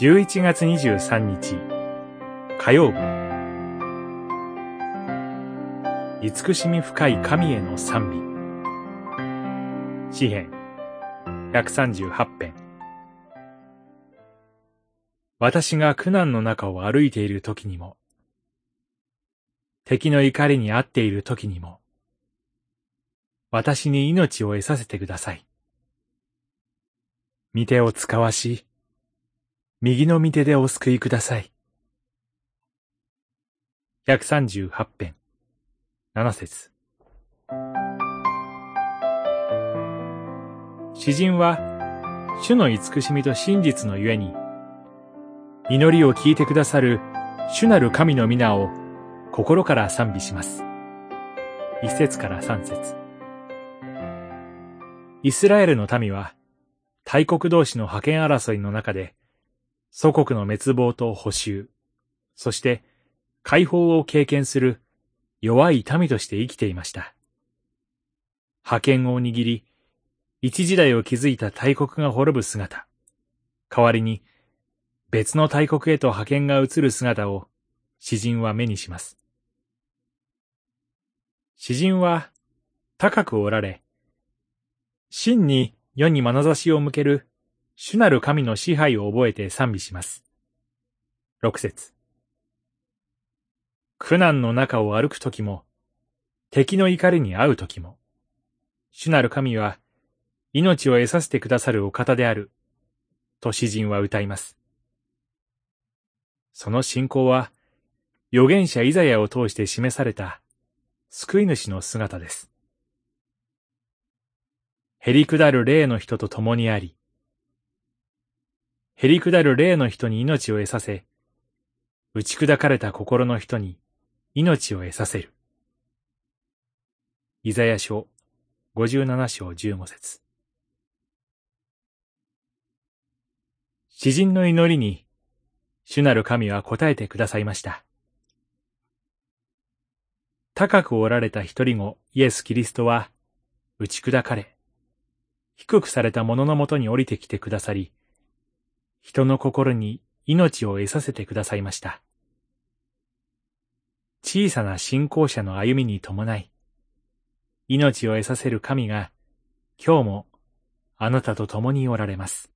11月23日。火曜日。慈しみ深い神への賛美。詩編。138編。私が苦難の中を歩いている時にも敵の怒りに遭っている時にも私に命を得させてください。御手を使わし、右の御手でお救いください。138編、7節詩人は、主の慈しみと真実のゆえに、祈りを聞いてくださる主なる神の皆を心から賛美します。一節から三節イスラエルの民は、大国同士の覇権争いの中で、祖国の滅亡と補修、そして解放を経験する弱い民として生きていました。覇権を握り、一時代を築いた大国が滅ぶ姿、代わりに別の大国へと覇権が移る姿を詩人は目にします。詩人は高くおられ、真に世に眼差しを向ける主なる神の支配を覚えて賛美します。六節苦難の中を歩くときも、敵の怒りに遭うときも、主なる神は命を得させてくださるお方である、と詩人は歌います。その信仰は、預言者イザヤを通して示された救い主の姿です。へりくだる霊の人と共にあり、へりくだる霊の人に命を得させ、打ち砕かれた心の人に命を得させる。イザヤ書57章15節詩人の祈りに、主なる神は答えてくださいました。高くおられた一人子イエス・キリストは、打ち砕かれ、低くされた者のもとに降りてきてくださり、人の心に命を得させてくださいました。小さな信仰者の歩みに伴い、命を得させる神が今日もあなたと共におられます。